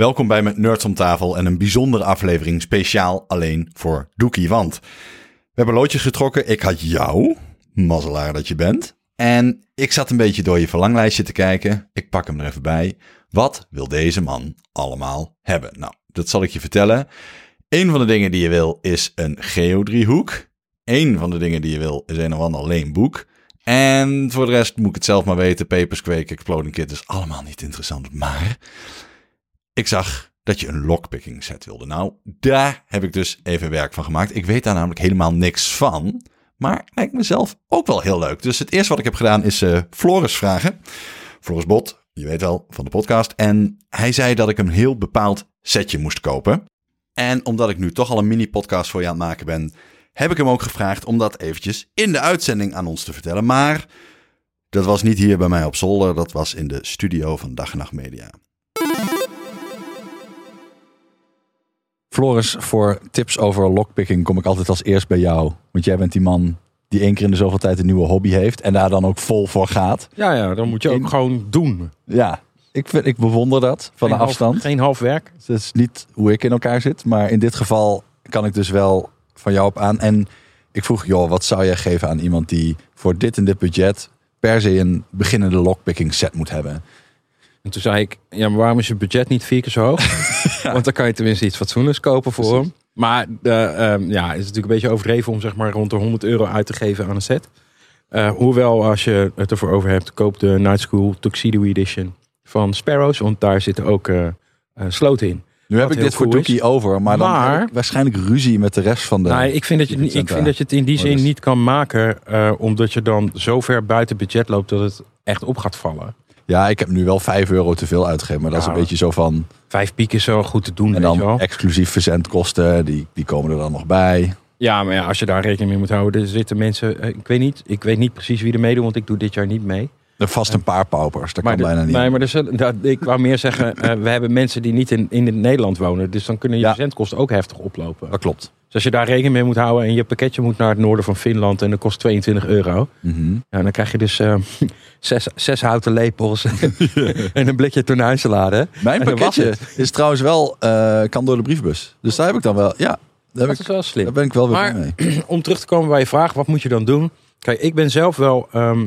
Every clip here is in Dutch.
Welkom bij Met Nerds om tafel en een bijzondere aflevering speciaal alleen voor Doekie. Want we hebben loodjes getrokken. Ik had jou, mazzelaar dat je bent. En ik zat een beetje door je verlanglijstje te kijken. Ik pak hem er even bij. Wat wil deze man allemaal hebben? Nou, dat zal ik je vertellen. Een van de dingen die je wil is een geodriehoek. Een van de dingen die je wil is een of ander leenboek. En voor de rest moet ik het zelf maar weten. Papers, Quake, Exploding Kit is allemaal niet interessant. Maar ik zag dat je een lockpicking set wilde. Nou, daar heb ik dus even werk van gemaakt. Ik weet daar namelijk helemaal niks van. Maar lijkt mezelf ook wel heel leuk. Dus het eerste wat ik heb gedaan is uh, Floris vragen. Floris Bot, je weet wel, van de podcast. En hij zei dat ik een heel bepaald setje moest kopen. En omdat ik nu toch al een mini-podcast voor je aan het maken ben, heb ik hem ook gevraagd om dat eventjes in de uitzending aan ons te vertellen. Maar dat was niet hier bij mij op zolder, dat was in de studio van Dag en Nacht Media. Floris, voor tips over lockpicking kom ik altijd als eerst bij jou. Want jij bent die man die één keer in de zoveel tijd een nieuwe hobby heeft en daar dan ook vol voor gaat. Ja, ja dan moet je ook In- gewoon doen. Ja, ik, vind, ik bewonder dat van Geen de afstand. Half, geen half werk. Dat is niet hoe ik in elkaar zit. Maar in dit geval kan ik dus wel van jou op aan. En ik vroeg, joh, wat zou jij geven aan iemand die voor dit en dit budget per se een beginnende lockpicking set moet hebben? En toen zei ik, ja, maar waarom is je budget niet vier keer zo hoog? Want dan kan je tenminste iets fatsoenlijks kopen voor Precies. hem. Maar eh, ehm, ja, het is natuurlijk een beetje overdreven om zeg maar rond de 100 euro uit te geven aan een set. Eh, hoewel, als je het ervoor over hebt, koop de Night School Tuxedo Edition van Sparrows. Want daar zitten ook eh, sloten in. Nu heb ik dit voor. Doekie over, maar waarschijnlijk ruzie met de rest van de... Nou, ik vind, dat je, ik vind dat je het in die zin Modus. niet kan maken. omdat je dan zo ver buiten budget loopt dat het echt op gaat vallen. Ja, ik heb nu wel 5 euro te veel uitgegeven, maar dat is een beetje zo van... Vijf piek is zo goed te doen, En weet je dan wel. exclusief verzendkosten, die, die komen er dan nog bij. Ja, maar ja, als je daar rekening mee moet houden. Er zitten mensen, eh, ik weet niet, ik weet niet precies wie er meedoet, want ik doe dit jaar niet mee. Er vast een paar paupers, dat maar kan de- bijna niet. Nee, maar er zullen- dat, ik wou meer zeggen, eh, we hebben mensen die niet in, in Nederland wonen. Dus dan kunnen je Ja. verzendkosten ook heftig oplopen. Dat klopt. Dus als je daar rekening mee moet houden en je pakketje moet naar het noorden van Finland en dat kost 22 euro. Mhm. Ja, dan krijg je dus eh, zes, zes houten lepels en een blikje tonijnsalade. Mijn pakketje is trouwens wel, eh, kan door de brievenbus. Dus daar heb ik dan wel, ja, daar, Dat ik, is wel slim. daar ben ik wel weer Maar- mee. om terug te komen bij je vraag, wat moet je dan doen? Kijk, ik ben zelf wel. ehm,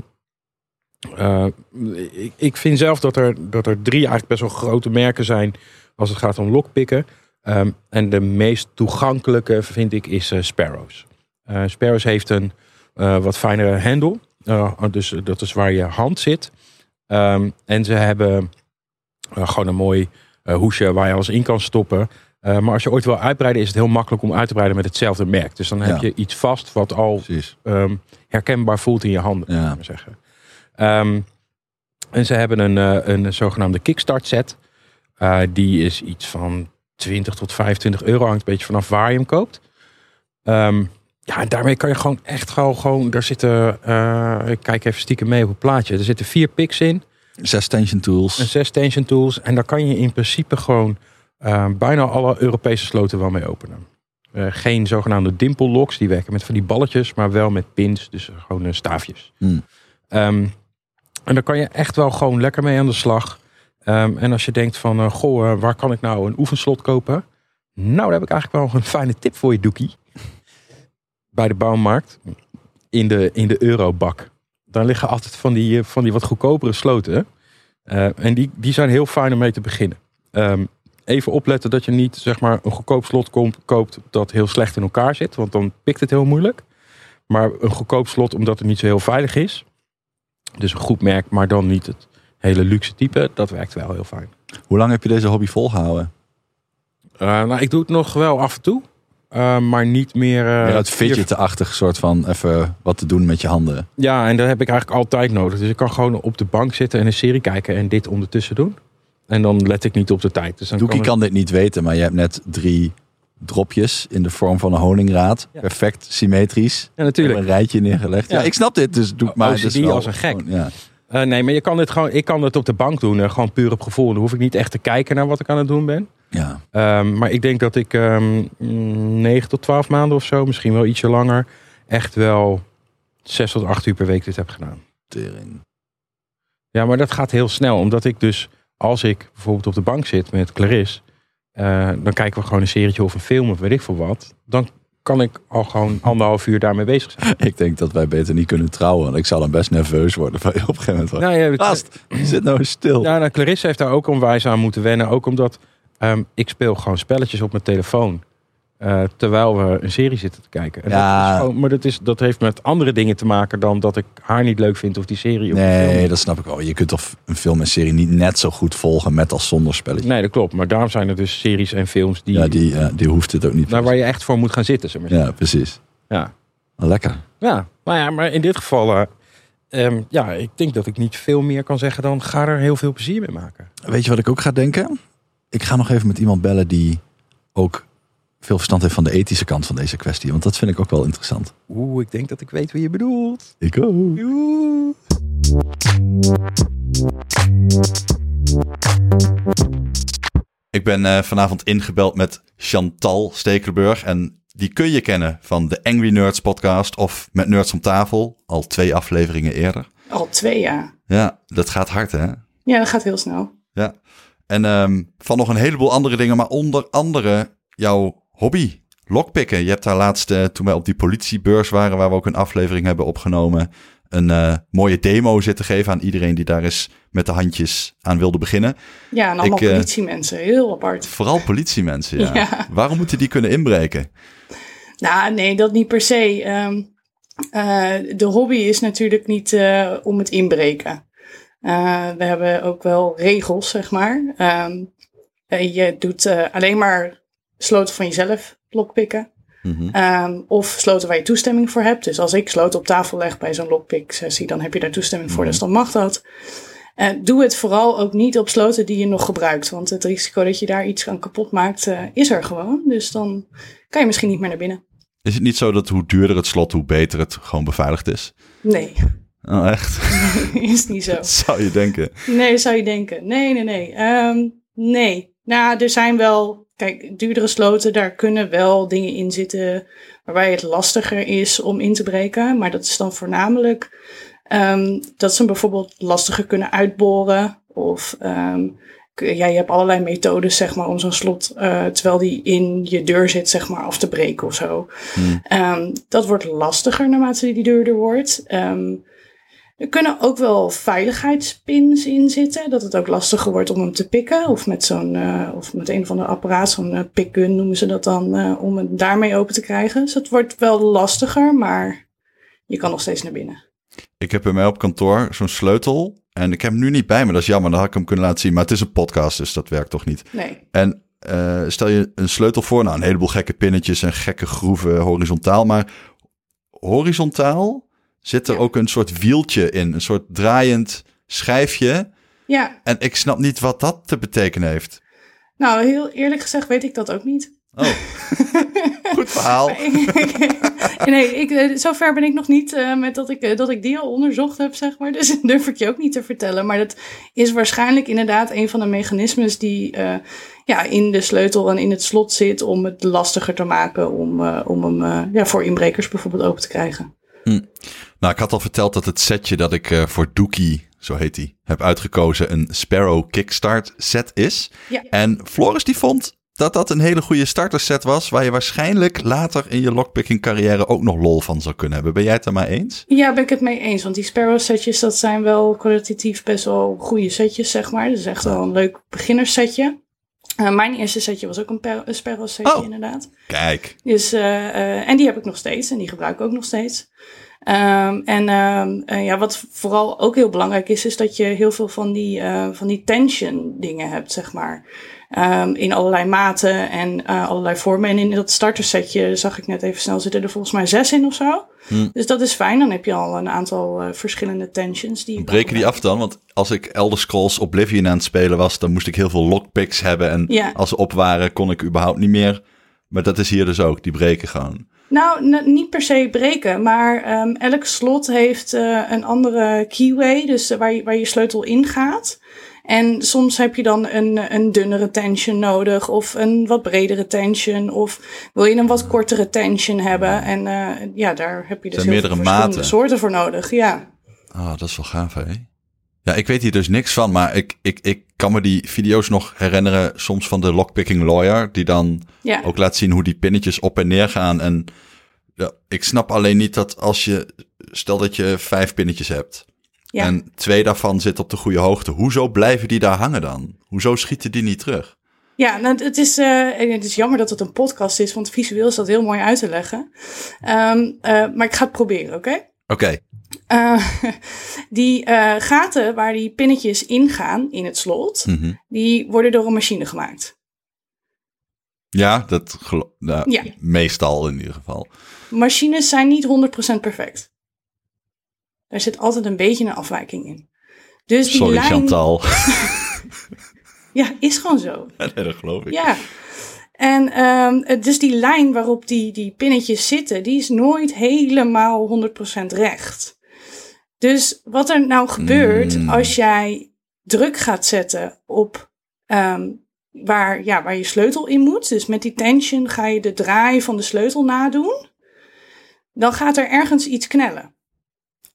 eh, ik, ik vind zelf dat er, dat er drie eigenlijk best wel grote merken zijn als het gaat om lockpicken. Ehm, en de meest toegankelijke vind ik is eh, Sparrows. Eh, Sparrows heeft een eh, wat fijnere hendel. Eh, dus dat is waar je hand zit. Ehm, en ze hebben gewoon een mooi hoesje waar je alles in kan stoppen. Maar als je ooit wil uitbreiden, is het heel makkelijk om uit te breiden met hetzelfde merk. Dus dan heb Ja. je iets vast wat al ehm, herkenbaar voelt in je handen. Ja. maar zeggen. En ze hebben een, een zogenaamde kickstart set. Die is iets van 20 tot 25 euro. Hangt een beetje vanaf waar je hem koopt. Ehm, ja, en daarmee kan je gewoon echt gewoon... gewoon daar zitten... eh, ik kijk even stiekem mee op het plaatje. Er zitten vier picks in. Zes tension tools. En zes tension tools. En daar kan je in principe gewoon eh, bijna alle Europese sloten wel mee openen. Eh, geen zogenaamde dimple locks. Die werken met van die balletjes. Maar wel met pins. Dus gewoon eh, staafjes. Hmm. Ehm, en daar kan je echt wel gewoon lekker mee aan de slag. Ehm, en als je denkt van, eh, goh, eh, waar kan ik nou een oefenslot kopen? Nou, daar heb ik eigenlijk wel een fijne tip voor je, Doekie. Bij de bouwmarkt, in de, in de eurobak. Daar liggen altijd van die, eh, van die wat goedkopere sloten. En die, die zijn heel fijn om mee te beginnen. Ehm, even opletten dat je niet zeg maar, een goedkoop slot koopt dat heel slecht in elkaar zit. Want dan pikt het heel moeilijk. Maar een goedkoop slot omdat het niet zo heel veilig is. Dus een goed merk, maar dan niet het hele luxe type. Dat werkt wel heel fijn. Hoe lang heb je deze hobby volgehouden? Eh, nou, ik doe het nog wel af en toe. eh, maar niet meer... eh, Meer het fidget-achtig soort van even wat te doen met je handen. Ja, en dat heb ik eigenlijk altijd nodig. Dus ik kan gewoon op de bank zitten en een serie kijken en dit ondertussen doen. En dan let ik niet op de tijd. Dus dan Doekie kan kan dit niet weten, maar je hebt net drie dropjes in de vorm van een honingraad. Ja. Perfect symmetrisch. Ja, natuurlijk. Een rijtje neergelegd. Ja, Ja. ik snap dit, dus doe maar. OCD dus wel als een gek. gewoon, Ja. Eh, nee, maar je kan dit gewoon, ik kan het op de bank doen. eh, gewoon puur op gevoel. Dan hoef ik niet echt te kijken naar wat ik aan het doen ben. ja. Ehm, maar ik denk dat ik ehm 9 tot 12 maanden of zo, misschien wel ietsje langer, echt wel 6 tot 8 uur per week dit heb gedaan. Tering. Ja, maar dat gaat heel snel, omdat ik dus als ik bijvoorbeeld op de bank zit met Clarisse, eh, dan kijken we gewoon een serietje of een film of weet ik veel wat. Dan kan ik al gewoon anderhalf uur daarmee bezig zijn. Ik denk dat wij beter niet kunnen trouwen. Want ik zou dan best nerveus worden van je op een gegeven moment. Nou, ja, Gast, zit nou stil. Ja, nou, Clarisse heeft daar ook onwijs aan moeten wennen. Ook omdat ehm, ik speel gewoon spelletjes op mijn telefoon. Eh, terwijl we een serie zitten te kijken. En Ja. dat is gewoon, maar dat, is, dat heeft met andere dingen te maken dan dat ik haar niet leuk vind of die serie. Of Nee, film. dat snap ik wel. Je kunt toch een film en serie niet net zo goed volgen met als zonder spelletje. Nee, dat klopt. Maar daarom zijn er dus series en films die, Ja, die, die hoeft het ook niet. waar je echt voor moet gaan zitten. Zeg maar. Ja, precies. Ja. Lekker. Ja, nou ja, maar in dit geval, eh, ehm, ja, ik denk dat ik niet veel meer kan zeggen dan ga er heel veel plezier mee maken. Weet je wat ik ook ga denken? Ik ga nog even met iemand bellen die ook veel verstand heeft van de ethische kant van deze kwestie. Want dat vind ik ook wel interessant. Oeh, ik denk dat ik weet wie je bedoelt. Ik ook. Oeh. Ik ben eh, vanavond ingebeld met Chantal Stekelenburg. En die kun je kennen van de Angry Nerds podcast of met Nerds om tafel. Al twee afleveringen eerder. Al twee jaar. Ja, dat gaat hard hè? Ja, dat gaat heel snel. Ja. En ehm, van nog een heleboel andere dingen, maar onder andere jouw hobby, lockpicken. Je hebt daar laatst, eh, toen wij op die politiebeurs waren, waar we ook een aflevering hebben opgenomen, een eh, mooie demo zitten geven aan iedereen die daar eens met de handjes aan wilde beginnen. Ja, en allemaal Ik, eh, politiemensen. Heel apart. Vooral politiemensen, ja. Ja. Waarom moeten die kunnen inbreken? Nou, nee, dat niet per se. Ehm, eh, de hobby is natuurlijk niet om het inbreken. We hebben ook wel regels, zeg maar. Ehm, eh, je doet alleen maar sloten van jezelf lockpicken. Mhm. Ehm, of sloten waar je toestemming voor hebt. Dus als ik sloten op tafel leg bij zo'n lockpick sessie, dan heb je daar toestemming voor, dus dan mag dat. Doe het vooral ook niet op sloten die je nog gebruikt. Want het risico dat je daar iets aan kapot maakt, eh, is er gewoon. Dus dan kan je misschien niet meer naar binnen. Is het niet zo dat hoe duurder het slot, hoe beter het gewoon beveiligd is? Nee, Oh, echt? is niet zo. Dat zou je denken. Nee, zou je denken. Nee, nee, nee. Ehm, nee. Nou, er zijn wel, kijk, duurdere sloten, daar kunnen wel dingen in zitten waarbij het lastiger is om in te breken. Maar dat is dan voornamelijk ehm, dat ze hem bijvoorbeeld lastiger kunnen uitboren. Of ja, je hebt allerlei methodes, zeg maar, om zo'n slot, eh, terwijl die in je deur zit, zeg maar, af te breken of zo. Hmm. Ehm, dat wordt lastiger naarmate die duurder wordt. Ehm, er kunnen ook wel veiligheidspins in zitten, dat het ook lastiger wordt om hem te pikken. Of met zo'n, eh, of met een of ander apparaat, zo'n uh, pickgun noemen ze dat dan, eh, om het daarmee open te krijgen. Dus het wordt wel lastiger, maar je kan nog steeds naar binnen. Ik heb bij mij op kantoor zo'n sleutel. En ik heb hem nu niet bij me, dat is jammer. Dan had ik hem kunnen laten zien. Maar het is een podcast, dus dat werkt toch niet. Nee. En eh, stel je een sleutel voor. Nou, een heleboel gekke pinnetjes en gekke groeven horizontaal. Maar horizontaal zit er Ja. ook een soort wieltje in. Een soort draaiend schijfje. Ja, En ik snap niet wat dat te betekenen heeft. nou heel eerlijk gezegd weet ik dat ook niet. Oh, goed verhaal. nee, ik, eh, zover ben ik nog niet eh, met dat ik, eh, dat ik die al onderzocht heb, zeg maar. Dus dat durf ik je ook niet te vertellen. Maar dat is waarschijnlijk inderdaad een van de mechanismes die ja, in de sleutel en in het slot zit om het lastiger te maken om, om hem ja, voor inbrekers bijvoorbeeld open te krijgen. Nou, ik had al verteld dat het setje dat ik eh, voor Dookie, zo heet die, heb uitgekozen, een Sparrow Kickstart set is. Ja. En Floris die vond dat dat een hele goede starterset was, waar je waarschijnlijk later in je lockpicking carrière ook nog lol van zou kunnen hebben. Ben jij het er maar eens? Ja, ben ik het mee eens. Want die Sparrow setjes, dat zijn wel kwalitatief best wel goede setjes, zeg maar. Dat is echt wel een leuk beginnersetje. Eh, mijn eerste setje was ook een, per- een Sparrow setje, Oh. inderdaad. Kijk, Dus, eh, eh, en die heb ik nog steeds en die gebruik ik ook nog steeds. Ehm, en ehm, eh, ja, wat vooral ook heel belangrijk is, is dat je heel veel van die, van die tension dingen hebt, zeg maar. Ehm, in allerlei maten en eh, allerlei vormen. En in dat startersetje zag ik net even snel zitten er volgens mij zes in of zo. Hm. Dus dat is fijn. Dan heb je al een aantal eh, verschillende tensions. Die breken die af dan? Want als ik Elder Scrolls Oblivion aan het spelen was, dan moest ik heel veel lockpicks hebben. En Ja. als ze op waren, kon ik überhaupt niet meer. Maar dat is hier dus ook, die breken gewoon. Nou, niet per se breken, maar ehm, elk slot heeft eh, een andere keyway, dus waar, je, waar je sleutel in gaat. En soms heb je dan een, een dunnere tension nodig, of een wat bredere tension, of wil je een wat kortere tension hebben. En eh, ja, daar heb je dus heel meerdere veel maten. soorten voor nodig. Ja, Ah, dat is wel gaaf, hè? Ja, ik weet hier dus niks van, maar ik, ik, ik kan me die video's nog herinneren, soms van de lockpicking lawyer, die dan Ja, ook laat zien hoe die pinnetjes op en neer gaan. En ja, ik snap alleen niet dat als je, stel dat je vijf pinnetjes hebt ja. en twee daarvan zitten op de goede hoogte, hoezo blijven die daar hangen dan? Hoezo schieten die niet terug? Ja, nou, het, is, eh, het is jammer dat het een podcast is, want visueel is dat heel mooi uit te leggen. Ehm, eh, maar ik ga het proberen, oké? Oké, Eh, die gaten waar die pinnetjes ingaan in het slot, mhm. die worden door een machine gemaakt. ja, dat nou, Ja. meestal in ieder geval. Machines zijn niet 100% perfect. Daar zit altijd een beetje een afwijking in. Dus die Sorry lijn, Chantal. Ja, is gewoon zo. nee, dat geloof ik. Ja. En ehm, dus die lijn waarop die, die pinnetjes zitten, die is nooit helemaal 100% recht. Dus wat er nou gebeurt Mm. als jij druk gaat zetten op ehm, waar, ja, waar je sleutel in moet, dus met die tension ga je de draai van de sleutel nadoen, dan gaat er ergens iets knellen.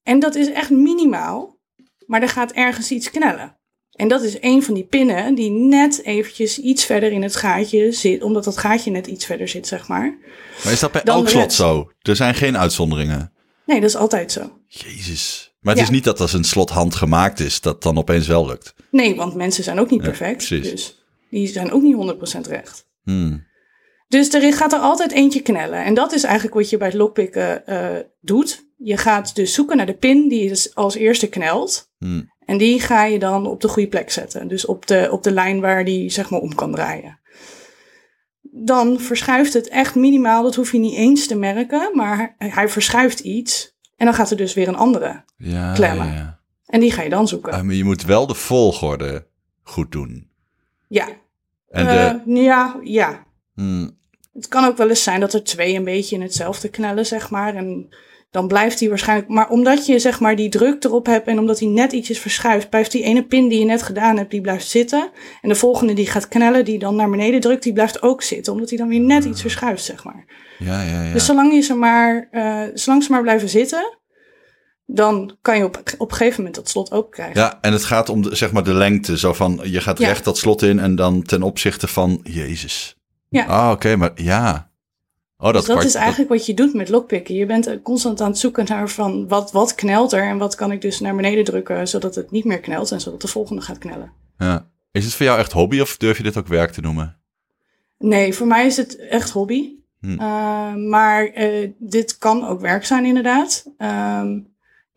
En dat is echt minimaal, maar er gaat ergens iets knellen. En dat is een van die pinnen die net eventjes iets verder in het gaatje zit, omdat dat gaatje net iets verder zit, zeg maar. Maar is dat bij elk slot zo? Er zijn geen uitzonderingen. Nee, dat is altijd zo. Jezus. Maar het Ja. is niet dat als een slot handgemaakt is, dat dan opeens wel lukt. Nee, want mensen zijn ook niet Ja, perfect. precies. dus die zijn ook niet 100% recht. Hmm. Dus er gaat er altijd eentje knellen. En dat is eigenlijk wat je bij het lockpicken eh, doet. Je gaat dus zoeken naar de pin die dus als eerste knelt. Hmm. En die ga je dan op de goede plek zetten. Dus op de, op de lijn waar die zeg maar om kan draaien. Dan verschuift het echt minimaal. Dat hoef je niet eens te merken. Maar hij, verschuift iets. En dan gaat er dus weer een andere. Ja, Klemmen. ja. En die ga je dan zoeken. Ah, maar je moet wel de volgorde goed doen. ja. En Eh, de, ja, ja. hmm, Het kan ook wel eens zijn dat er twee een beetje in hetzelfde knellen, zeg maar. En dan blijft hij waarschijnlijk. Maar omdat je zeg maar die druk erop hebt en omdat hij net ietsjes verschuift, blijft die ene pin die je net gedaan hebt, die blijft zitten. En de volgende die gaat knellen, die dan naar beneden drukt, die blijft ook zitten. Omdat hij dan weer net iets verschuift, zeg maar. ja, ja, ja. Dus zolang, je ze maar, eh, zolang ze maar blijven zitten, dan kan je op, op een gegeven moment dat slot ook krijgen. Ja, en het gaat om de, zeg maar de lengte. Zo van, je gaat Ja. recht dat slot in en dan ten opzichte van, jezus. Ja. Ah, oké, maar ja. Oh, dat, dus dat kwart- is eigenlijk wat je doet met lockpicken. Je bent eh, constant aan het zoeken naar van wat, wat knelt er en wat kan ik dus naar beneden drukken zodat het niet meer knelt en zodat de volgende gaat knellen. ja. Is het voor jou echt hobby of durf je dit ook werk te noemen? Nee, voor mij is het echt hobby. Hm. Uh, maar uh, dit kan ook werk zijn inderdaad. Um,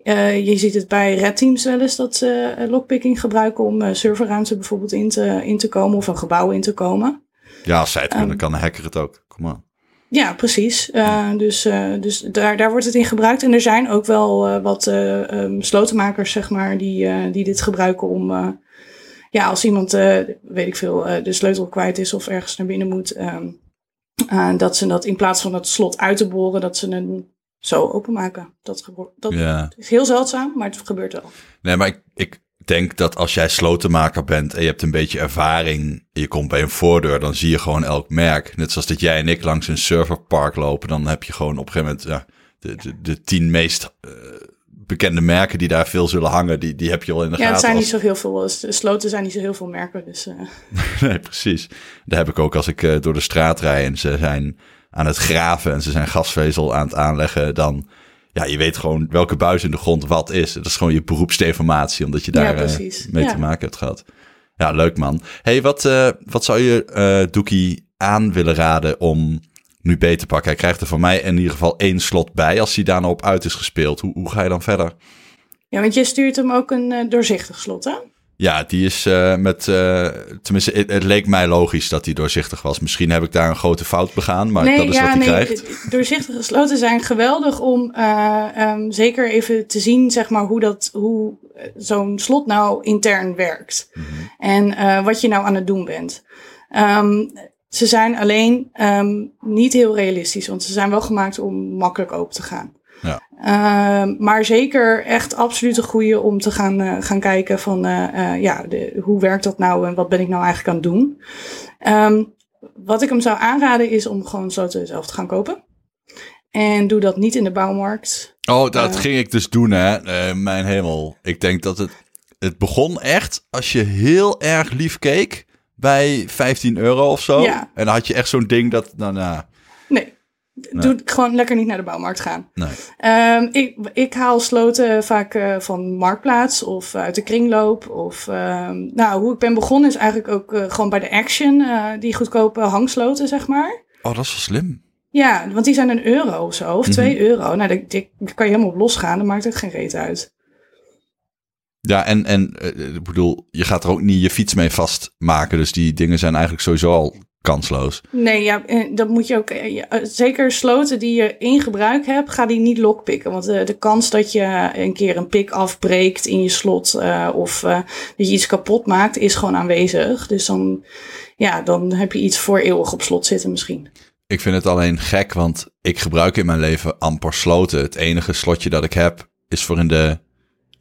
uh, je ziet het bij red teams wel eens dat ze lockpicking gebruiken om serverruimte bijvoorbeeld in te, in te komen of een gebouw in te komen. Ja, als zij het kunnen, Um, kan een hacker het ook. Kom maar. Ja, precies. Uh, dus uh, dus daar, daar wordt het in gebruikt. En er zijn ook wel uh, wat um, slotenmakers, zeg maar, die, die dit gebruiken om. ja, als iemand, weet ik veel, de sleutel kwijt is of ergens naar binnen moet. Um, dat ze dat in plaats van het slot uit te boren, dat ze hem zo openmaken. Dat, dat ja. is heel zeldzaam, maar het gebeurt wel. Nee, maar ik, ik denk dat als jij slotenmaker bent en je hebt een beetje ervaring, je komt bij een voordeur, dan zie je gewoon elk merk. Net zoals dat jij en ik langs een serverpark lopen, dan heb je gewoon op een gegeven moment ja, de, de, de tien meest uh, bekende merken die daar veel zullen hangen, die, die heb je al in de ja, gaten. Ja, het zijn als... niet zo heel veel, sloten zijn niet zo heel veel merken. Dus, uh... nee, precies. Dat heb ik ook als ik uh, door de straat rijd en ze zijn aan het graven en ze zijn gasvezel aan het aanleggen, dan ja, je weet gewoon welke buis in de grond wat is. Dat is gewoon je beroepsdeformatie, omdat je daar ja, uh, mee ja. te maken hebt gehad. Ja, leuk man. hey, wat, uh, wat zou je uh, Doekie aan willen raden om nu beter te pakken? Hij krijgt er van mij in ieder geval één slot bij als hij daar nou op uit is gespeeld. Hoe, hoe ga je dan verder? Ja, want je stuurt hem ook een doorzichtig slot, hè? Ja, die is uh, met. Uh, tenminste, het, het, leek mij logisch dat die doorzichtig was. Misschien heb ik daar een grote fout begaan, maar nee, dat is ja, wat hij nee, krijgt. Doorzichtige sloten zijn geweldig om uh, um, zeker even te zien, zeg maar, hoe, dat, hoe zo'n slot nou intern werkt. Mhm. Mm -hmm. En wat je nou aan het doen bent. Um, ze zijn alleen um, niet heel realistisch, want ze zijn wel gemaakt om makkelijk open te gaan. Ja. Uh, maar zeker echt absoluut een goede om te gaan, uh, gaan kijken van uh, ja, de, hoe werkt dat nou en wat ben ik nou eigenlijk aan het doen. Um, wat ik hem zou aanraden is om gewoon sloten zelf te gaan kopen. En doe dat niet in de bouwmarkt. Oh, dat ging ik dus doen hè, mijn hemel. Ik denk dat het... het begon echt als je heel erg lief keek bij 15 euro of zo. Ja. En dan had je echt zo'n ding dat, nou, nou, Nee. Doe gewoon lekker niet naar de bouwmarkt gaan. nee. Ehm, ik, ik haal sloten vaak eh, van Marktplaats of uit de kringloop. Of, ehm, nou, hoe ik ben begonnen is eigenlijk ook eh, gewoon bij de Action. eh, die goedkope hangsloten, zeg maar. Oh, dat is wel slim. Ja, want die zijn een euro of zo, of Mhm. twee euro. Nou, daar kan je helemaal op losgaan. Dan maakt het geen reet uit. Ja, en, en ik bedoel, je gaat er ook niet je fiets mee vastmaken. Dus die dingen zijn eigenlijk sowieso al kansloos. Nee, ja, eh, dat moet je ook. eh, eh, zeker sloten die je in gebruik hebt, ga die niet lokpikken. Want eh, de kans dat je een keer een pik afbreekt in je slot of eh, dat je iets kapot maakt, is gewoon aanwezig. Dus dan, ja, dan heb je iets voor eeuwig op slot zitten misschien. Ik vind het alleen gek, want ik gebruik in mijn leven amper sloten. Het enige slotje dat ik heb is voor in de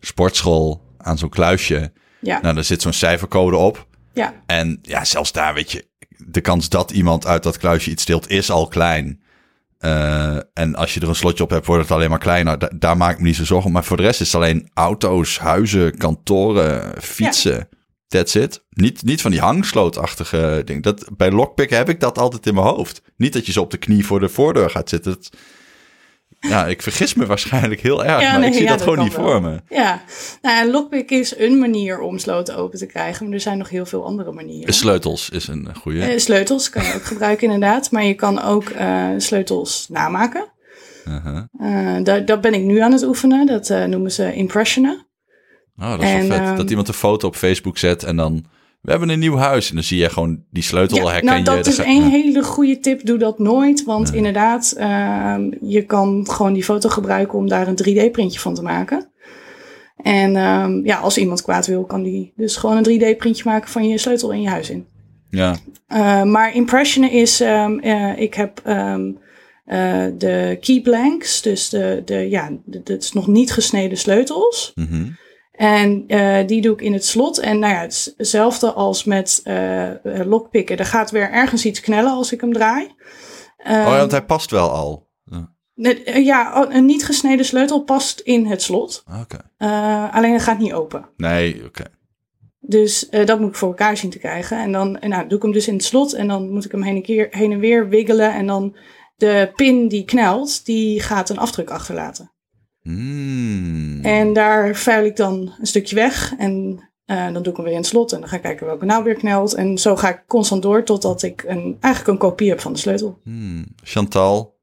sportschool aan zo'n kluisje. Ja, Nou, daar zit zo'n cijfercode op. ja, En ja, zelfs daar weet je, de kans dat iemand uit dat kluisje iets steelt is al klein. Eh, en als je er een slotje op hebt, wordt het alleen maar kleiner. Da- daar maak ik me niet zo zorgen. Maar voor de rest is het alleen auto's, huizen, kantoren, fietsen. That's it. Niet, niet van die hangslootachtige dingen. Dat, bij lockpick heb ik dat altijd in mijn hoofd. Niet dat je zo op de knie voor de voordeur gaat zitten. Ja, ik vergis me waarschijnlijk heel erg. Ja, maar nee, ik zie ja, dat dat gewoon niet wel. voor me. ja. Nou, en lockpick is een manier om sloten open te krijgen, maar er zijn nog heel veel andere manieren. Sleutels is een goede. Eh, sleutels kan je ook gebruiken inderdaad, maar je kan ook eh, sleutels namaken. Daar, dat ben ik nu aan het oefenen. Dat noemen ze impressionen. Oh, dat is En, wel vet. ehm, dat iemand een foto op Facebook zet en dan... We hebben een nieuw huis. En dan zie je gewoon die sleutel Ja, herken nou, dat is ga- één ja. hele goede tip. Doe dat nooit. Want inderdaad, ehm, je kan gewoon die foto gebruiken om daar een 3D-printje van te maken. En ehm, ja, als iemand kwaad wil, kan die dus gewoon een 3D-printje maken van je sleutel in je huis in. Ja. Uh, maar impressionen is, ehm, eh, ik heb eh, de key blanks, dus de, de, ja, het is nog niet gesneden sleutels. Mhm. En eh, die doe ik in het slot. En nou ja, hetzelfde als met eh eh, lockpicken. Er gaat weer ergens iets knellen als ik hem draai. oh ja, Ehm, want hij past wel al. Ja. net- ja, een niet gesneden sleutel past in het slot. Oké. Eh, alleen het gaat niet open. Nee, oké. Dus dat moet ik voor elkaar zien te krijgen. En dan nou, doe ik hem dus in het slot. En dan moet ik hem heen en, keer, heen en weer wiggelen. En dan de pin die knelt, die gaat een afdruk achterlaten. Mm. En daar vuil ik dan een stukje weg. En eh, dan doe ik hem weer in het slot. En dan ga ik kijken welke nou weer knelt. En zo ga ik constant door totdat ik een, eigenlijk een kopie heb van de sleutel. Hmm. Chantal,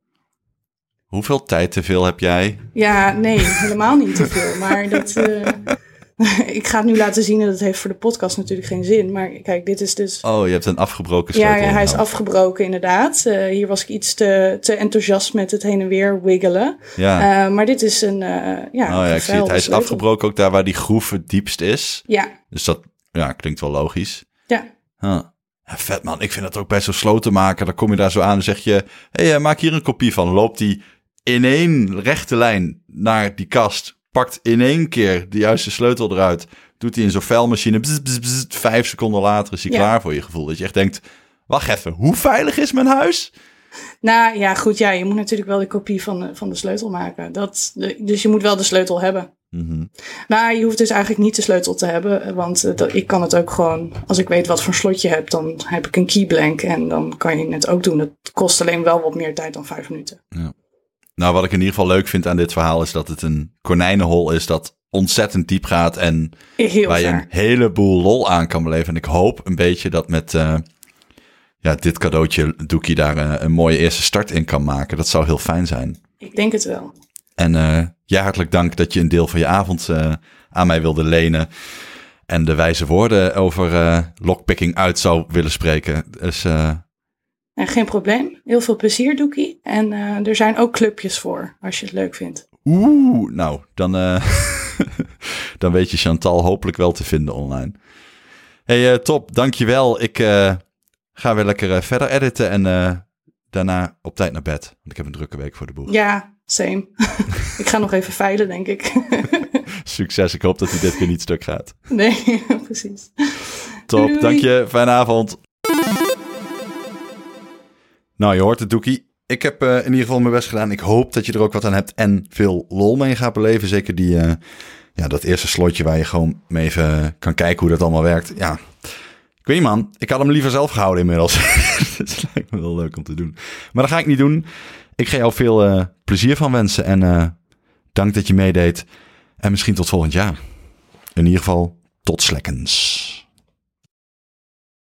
hoeveel tijd te veel heb jij? Ja, nee, helemaal niet te veel. Maar dat, eh, ik ga het nu laten zien. En dat heeft voor de podcast natuurlijk geen zin. Maar kijk, dit is dus... Oh, je hebt een afgebroken sleutel. ja, hij is afgebroken inderdaad. Eh, hier was ik iets te, te enthousiast met het heen en weer wiggelen. Ja. Eh, maar dit is een, eh ja, oh ja, ik zie het. Hij is sleutel. afgebroken ook daar waar die groef het diepst is. Ja, Dus dat ja, klinkt wel logisch. ja. Huh. Ja, vet man, ik vind dat ook bij zo'n slotenmaker. Dan kom je daar zo aan en zeg je... Hé, hey, maak hier een kopie van. Loopt die in één rechte lijn naar die kast. Pakt in één keer de juiste sleutel eruit. Doet hij in zo'n vuilmachine. Bzz, bzz, bzz, vijf seconden later is hij Ja. klaar voor je gevoel. Dat je echt denkt... Wacht even, hoe veilig is mijn huis? Nou ja, goed, ja, je moet natuurlijk wel de kopie van de, van de sleutel maken. Dat, dus je moet wel de sleutel hebben. Mhm. Maar je hoeft dus eigenlijk niet de sleutel te hebben. Want dat, ik kan het ook gewoon, als ik weet wat voor slot je hebt, dan heb ik een keyblank. En dan kan je het ook doen. Het kost alleen wel wat meer tijd dan vijf minuten. Nou, wat ik in ieder geval leuk vind aan dit verhaal... is dat het een konijnenhol is dat ontzettend diep gaat... en Heel waar je een heleboel lol aan kan beleven. En ik hoop een beetje dat met eh, ja, dit cadeautje Doekie daar eh, een mooie eerste start in kan maken. Dat zou heel fijn zijn. Ik denk het wel. En eh ja, hartelijk dank dat je een deel van je avond aan mij wilde lenen. En de wijze woorden over lockpicking uit zou willen spreken. Dus En geen probleem. Heel veel plezier, Doekie. En eh, er zijn ook clubjes voor, als je het leuk vindt. oeh, nou, dan, eh, dan weet je Chantal hopelijk wel te vinden online. hey, eh, top, dankjewel. Ik ga weer lekker verder editen en daarna op tijd naar bed. Want ik heb een drukke week voor de boeg. Ja, same. ik ga nog even veilen, denk ik. Succes, ik hoop dat hij dit keer niet stuk gaat. nee, precies. Top, Doei. dank je. Fijne avond. Nou, je hoort het, Doekie. ik heb eh, in ieder geval mijn best gedaan. Ik hoop dat je er ook wat aan hebt en veel lol mee gaat beleven. Zeker die, eh, ja, dat eerste slotje waar je gewoon even kan kijken hoe dat allemaal werkt. Ja, ik weet niet man, ik had hem liever zelf gehouden inmiddels. Het lijkt me wel leuk om te doen. Maar dat ga ik niet doen. Ik ga jou veel eh, plezier van wensen en dank dat je meedeed. En misschien tot volgend jaar. In ieder geval, tot slekkens.